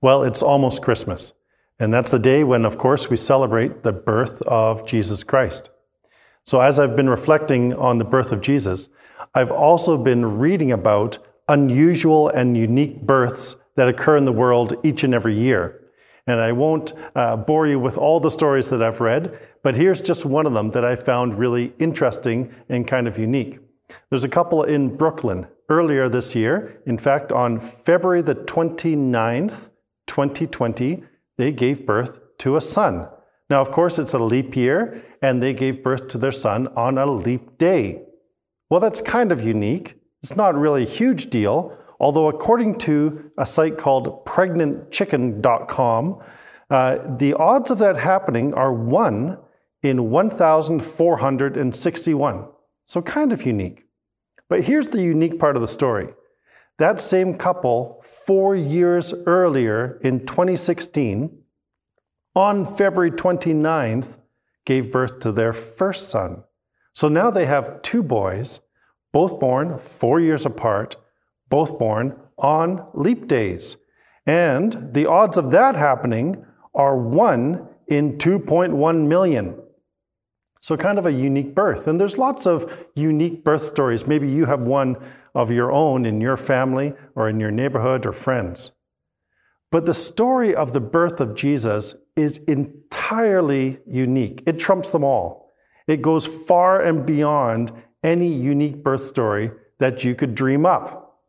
Well, it's almost Christmas. And that's the day when, of course, we celebrate the birth of Jesus Christ. So, as I've been reflecting on the birth of Jesus, I've also been reading about unusual and unique births that occur in the world each and every year. And I won't uh, bore you with all the stories that I've read, but here's just one of them that I found really interesting and kind of unique. There's a couple in Brooklyn earlier this year. In fact, on February the 29th, 2020, they gave birth to a son. Now, of course, it's a leap year, and they gave birth to their son on a leap day. Well, that's kind of unique. It's not really a huge deal, although, according to a site called pregnantchicken.com, uh, the odds of that happening are 1 in 1,461. So, kind of unique. But here's the unique part of the story that same couple, four years earlier in 2016, on February 29th, gave birth to their first son. So now they have two boys, both born four years apart, both born on leap days. And the odds of that happening are 1 in 2.1 million. So, kind of a unique birth. And there's lots of unique birth stories. Maybe you have one of your own in your family or in your neighborhood or friends. But the story of the birth of Jesus is entirely unique. It trumps them all. It goes far and beyond any unique birth story that you could dream up.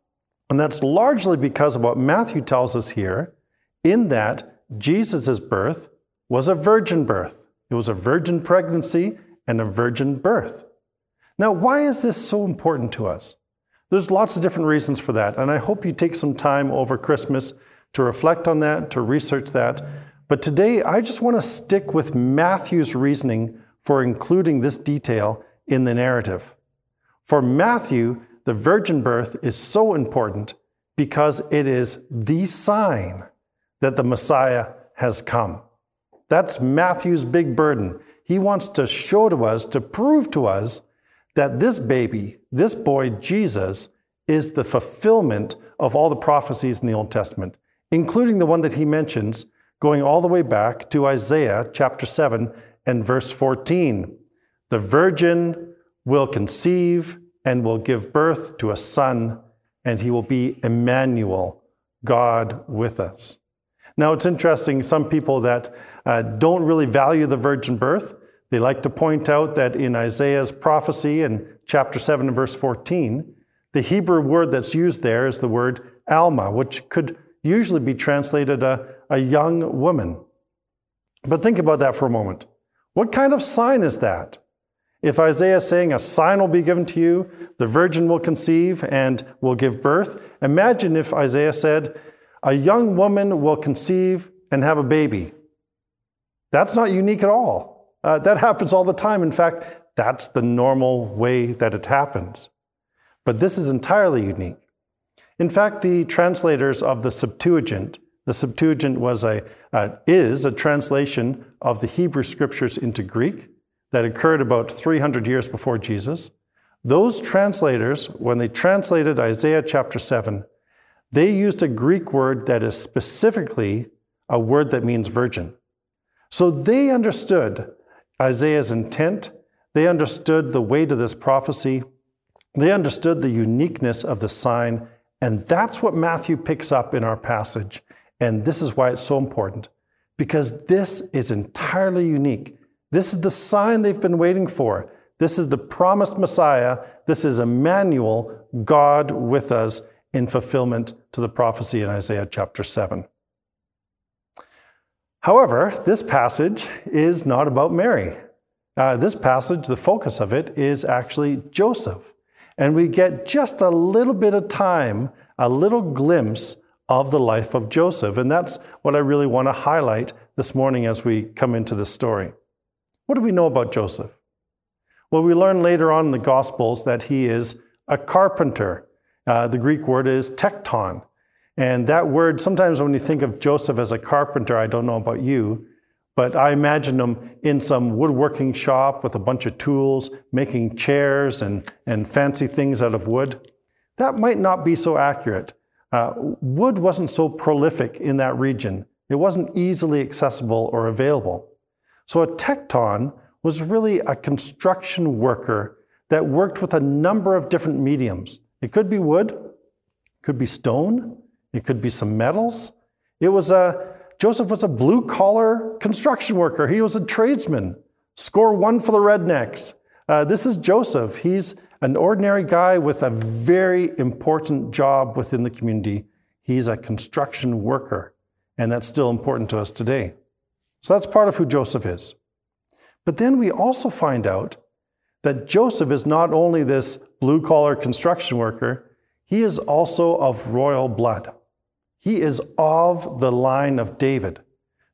And that's largely because of what Matthew tells us here, in that Jesus' birth was a virgin birth. It was a virgin pregnancy and a virgin birth. Now, why is this so important to us? There's lots of different reasons for that, and I hope you take some time over Christmas to reflect on that, to research that. But today, I just want to stick with Matthew's reasoning for including this detail in the narrative. For Matthew, the virgin birth is so important because it is the sign that the Messiah has come. That's Matthew's big burden. He wants to show to us, to prove to us, that this baby, this boy, Jesus, is the fulfillment of all the prophecies in the Old Testament, including the one that he mentions going all the way back to Isaiah chapter 7 and verse 14. The virgin will conceive and will give birth to a son, and he will be Emmanuel, God with us. Now, it's interesting, some people that uh, don't really value the virgin birth, they like to point out that in Isaiah's prophecy in chapter 7 and verse 14, the Hebrew word that's used there is the word Alma, which could usually be translated a, a young woman. But think about that for a moment. What kind of sign is that? If Isaiah is saying a sign will be given to you, the virgin will conceive and will give birth, imagine if Isaiah said, a young woman will conceive and have a baby. That's not unique at all. Uh, that happens all the time. In fact, that's the normal way that it happens. But this is entirely unique. In fact, the translators of the Septuagint, the Septuagint was a, uh, is a translation of the Hebrew scriptures into Greek that occurred about 300 years before Jesus. Those translators, when they translated Isaiah chapter 7, they used a Greek word that is specifically a word that means virgin. So they understood Isaiah's intent, they understood the weight of this prophecy, they understood the uniqueness of the sign, and that's what Matthew picks up in our passage. And this is why it's so important, because this is entirely unique. This is the sign they've been waiting for. This is the promised Messiah. This is Emmanuel, God with us in fulfillment to the prophecy in Isaiah chapter 7. However, this passage is not about Mary. Uh, this passage, the focus of it, is actually Joseph. And we get just a little bit of time, a little glimpse of the life of Joseph. And that's what I really want to highlight this morning as we come into this story. What do we know about Joseph? Well, we learn later on in the Gospels that he is a carpenter. Uh, the Greek word is tekton. And that word, sometimes when you think of Joseph as a carpenter, I don't know about you, but I imagine him in some woodworking shop with a bunch of tools, making chairs and, and fancy things out of wood. That might not be so accurate. uh, wood wasn't so prolific in that region. It wasn't easily accessible or available. So a tekton was really a construction worker that worked with a number of different mediums. It could be wood, could be stone, it could be some metals. It was a Joseph was a blue collar construction worker. He was a tradesman. Score one for the rednecks. Uh, this is Joseph. He's an ordinary guy with a very important job within the community. He's a construction worker, and that's still important to us today. So that's part of who Joseph is. But then we also find out that Joseph is not only this blue collar construction worker, he is also of royal blood. He is of the line of David.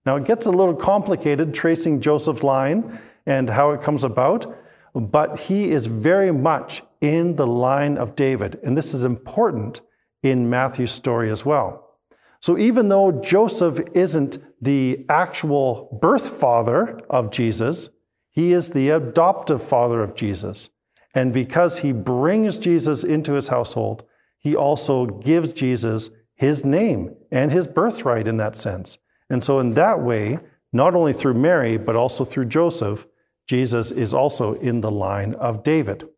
Now, it gets a little complicated tracing Joseph's line and how it comes about, but he is very much in the line of David. And this is important in Matthew's story as well. So, even though Joseph isn't the actual birth father of Jesus, he is the adoptive father of Jesus. And because he brings Jesus into his household, he also gives Jesus his name and his birthright in that sense. And so, in that way, not only through Mary, but also through Joseph, Jesus is also in the line of David.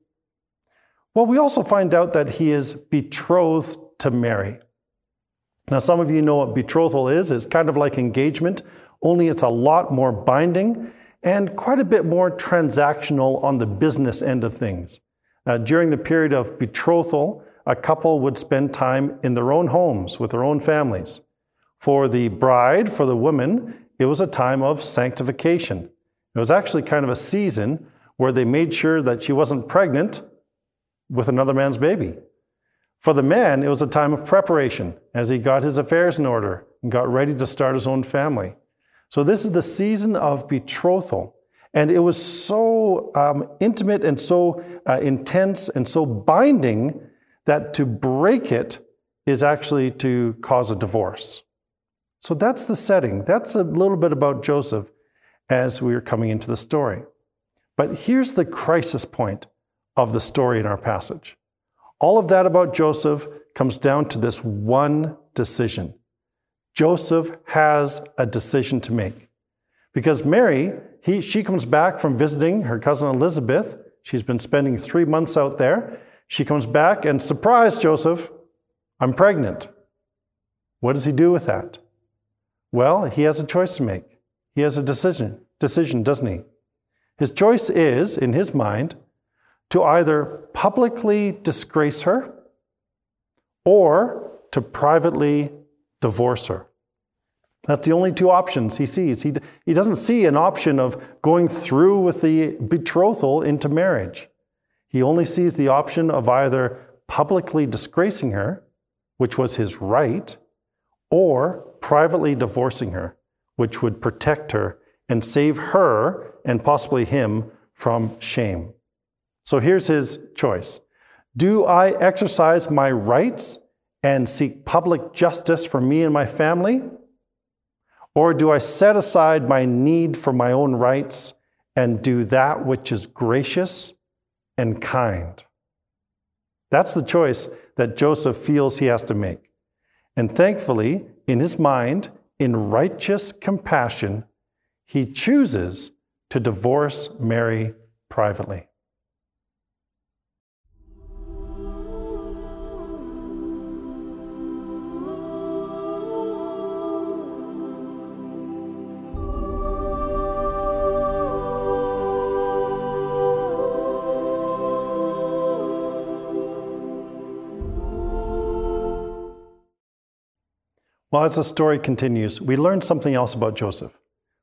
Well, we also find out that he is betrothed to Mary. Now, some of you know what betrothal is. It's kind of like engagement, only it's a lot more binding and quite a bit more transactional on the business end of things. Uh, during the period of betrothal, a couple would spend time in their own homes with their own families. For the bride, for the woman, it was a time of sanctification. It was actually kind of a season where they made sure that she wasn't pregnant with another man's baby. For the man, it was a time of preparation as he got his affairs in order and got ready to start his own family. So, this is the season of betrothal. And it was so um, intimate and so uh, intense and so binding that to break it is actually to cause a divorce. So, that's the setting. That's a little bit about Joseph as we are coming into the story. But here's the crisis point of the story in our passage. All of that about Joseph comes down to this one decision. Joseph has a decision to make. Because Mary, he, she comes back from visiting her cousin Elizabeth. She's been spending three months out there. She comes back and, surprise, Joseph, I'm pregnant. What does he do with that? Well, he has a choice to make. He has a decision, decision, doesn't he? His choice is, in his mind, to either publicly disgrace her or to privately divorce her. That's the only two options he sees. He, he doesn't see an option of going through with the betrothal into marriage. He only sees the option of either publicly disgracing her, which was his right, or privately divorcing her, which would protect her and save her and possibly him from shame. So here's his choice Do I exercise my rights and seek public justice for me and my family? Or do I set aside my need for my own rights and do that which is gracious and kind? That's the choice that Joseph feels he has to make. And thankfully, in his mind, in righteous compassion, he chooses to divorce Mary privately. Well, as the story continues, we learn something else about Joseph.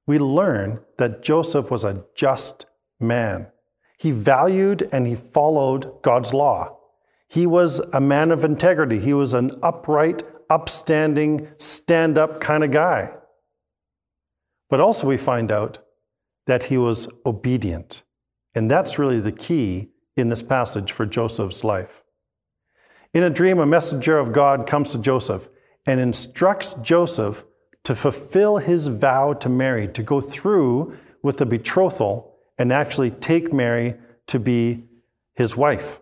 We learn that Joseph was a just man. He valued and he followed God's law. He was a man of integrity. He was an upright, upstanding, stand up kind of guy. But also, we find out that he was obedient. And that's really the key in this passage for Joseph's life. In a dream, a messenger of God comes to Joseph and instructs Joseph to fulfill his vow to Mary, to go through with the betrothal and actually take Mary to be his wife.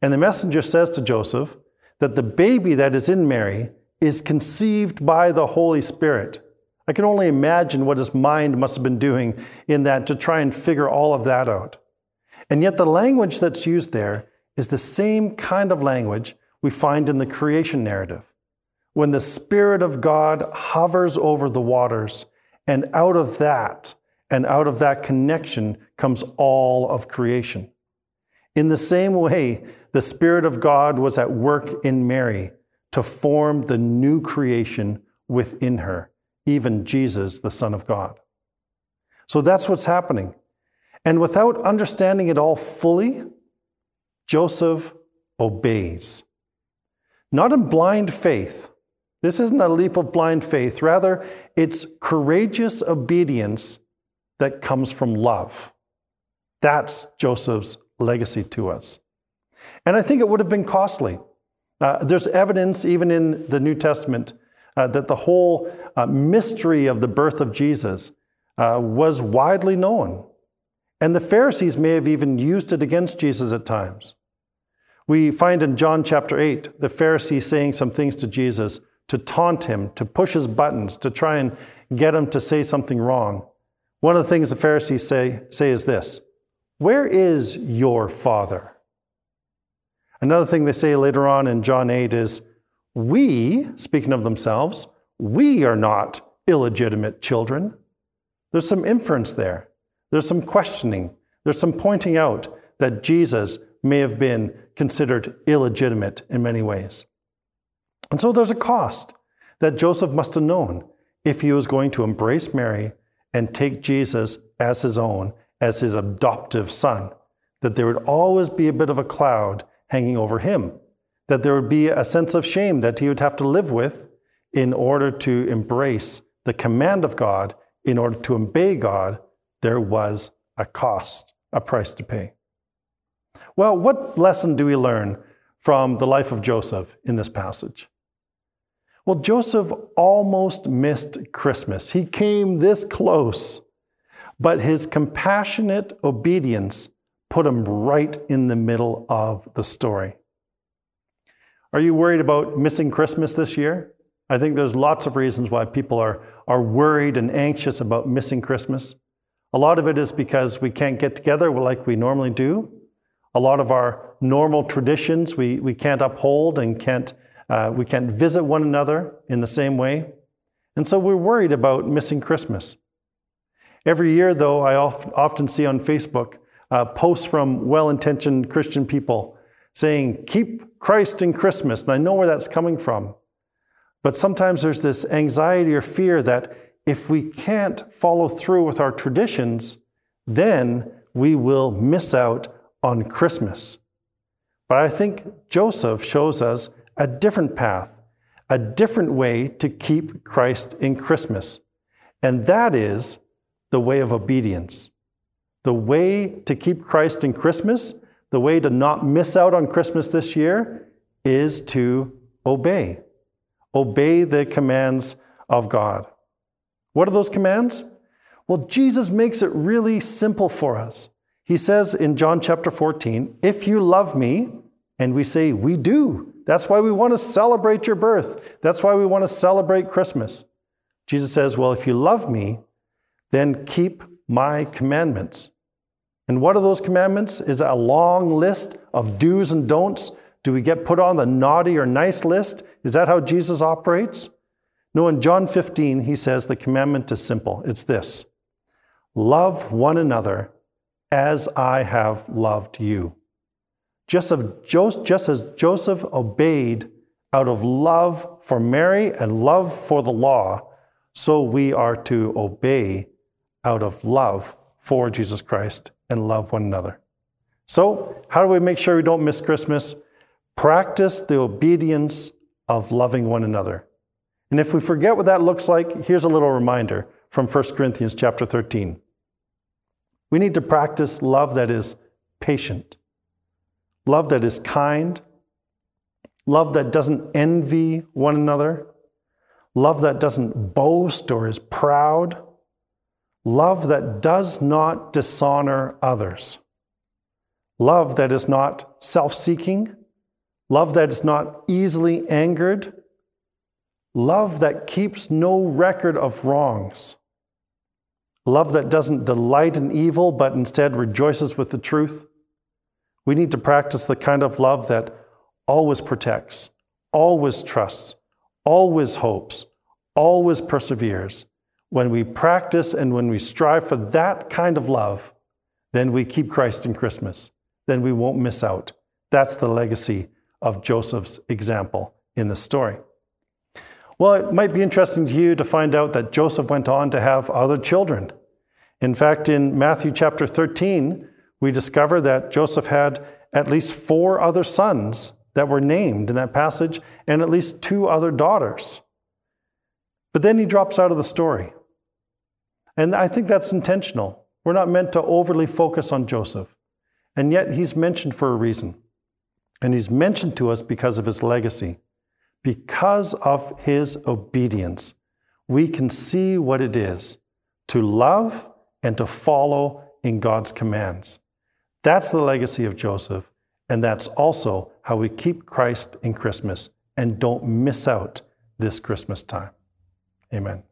And the messenger says to Joseph that the baby that is in Mary is conceived by the Holy Spirit. I can only imagine what his mind must have been doing in that to try and figure all of that out. And yet, the language that's used there is the same kind of language we find in the creation narrative. When the Spirit of God hovers over the waters, and out of that, and out of that connection comes all of creation. In the same way, the Spirit of God was at work in Mary to form the new creation within her, even Jesus, the Son of God. So that's what's happening. And without understanding it all fully, Joseph obeys. Not in blind faith. This isn't a leap of blind faith. Rather, it's courageous obedience that comes from love. That's Joseph's legacy to us. And I think it would have been costly. Uh, there's evidence, even in the New Testament, uh, that the whole uh, mystery of the birth of Jesus uh, was widely known. And the Pharisees may have even used it against Jesus at times. We find in John chapter 8 the Pharisees saying some things to Jesus to taunt him, to push his buttons, to try and get him to say something wrong. One of the things the Pharisees say, say is this Where is your father? Another thing they say later on in John 8 is, We, speaking of themselves, we are not illegitimate children. There's some inference there. There's some questioning. There's some pointing out that Jesus may have been considered illegitimate in many ways. And so there's a cost that Joseph must have known if he was going to embrace Mary and take Jesus as his own, as his adoptive son, that there would always be a bit of a cloud hanging over him, that there would be a sense of shame that he would have to live with in order to embrace the command of God, in order to obey God, there was a cost, a price to pay. Well, what lesson do we learn from the life of Joseph in this passage? Well, Joseph almost missed Christmas. He came this close, but his compassionate obedience put him right in the middle of the story. Are you worried about missing Christmas this year? I think there's lots of reasons why people are, are worried and anxious about missing Christmas. A lot of it is because we can't get together like we normally do. A lot of our normal traditions we, we can't uphold and can't, uh, we can't visit one another in the same way. And so we're worried about missing Christmas. Every year, though, I often see on Facebook uh, posts from well intentioned Christian people saying, Keep Christ in Christmas. And I know where that's coming from. But sometimes there's this anxiety or fear that if we can't follow through with our traditions, then we will miss out on Christmas. But I think Joseph shows us a different path, a different way to keep Christ in Christmas. And that is the way of obedience. The way to keep Christ in Christmas, the way to not miss out on Christmas this year, is to obey. Obey the commands of God. What are those commands? Well, Jesus makes it really simple for us. He says in John chapter 14, If you love me, and we say, We do. That's why we want to celebrate your birth. That's why we want to celebrate Christmas. Jesus says, Well, if you love me, then keep my commandments. And what are those commandments? Is a long list of do's and don'ts? Do we get put on the naughty or nice list? Is that how Jesus operates? No, in John 15, he says the commandment is simple it's this love one another as I have loved you. Just, as Joseph obeyed out of love for Mary and love for the law, so we are to obey out of love for Jesus Christ and love one another. So, how do we make sure we don't miss Christmas? Practice the obedience of loving one another. And if we forget what that looks like, here's a little reminder from 1 Corinthians chapter 13. We need to practice love that is patient, love that is kind, love that doesn't envy one another, love that doesn't boast or is proud, love that does not dishonor others, love that is not self seeking, love that is not easily angered, love that keeps no record of wrongs, love that doesn't delight in evil but instead rejoices with the truth. We need to practice the kind of love that always protects, always trusts, always hopes, always perseveres. When we practice and when we strive for that kind of love, then we keep Christ in Christmas. Then we won't miss out. That's the legacy of Joseph's example in the story. Well, it might be interesting to you to find out that Joseph went on to have other children. In fact, in Matthew chapter 13, we discover that Joseph had at least four other sons that were named in that passage and at least two other daughters. But then he drops out of the story. And I think that's intentional. We're not meant to overly focus on Joseph. And yet he's mentioned for a reason. And he's mentioned to us because of his legacy. Because of his obedience, we can see what it is to love and to follow in God's commands. That's the legacy of Joseph. And that's also how we keep Christ in Christmas and don't miss out this Christmas time. Amen.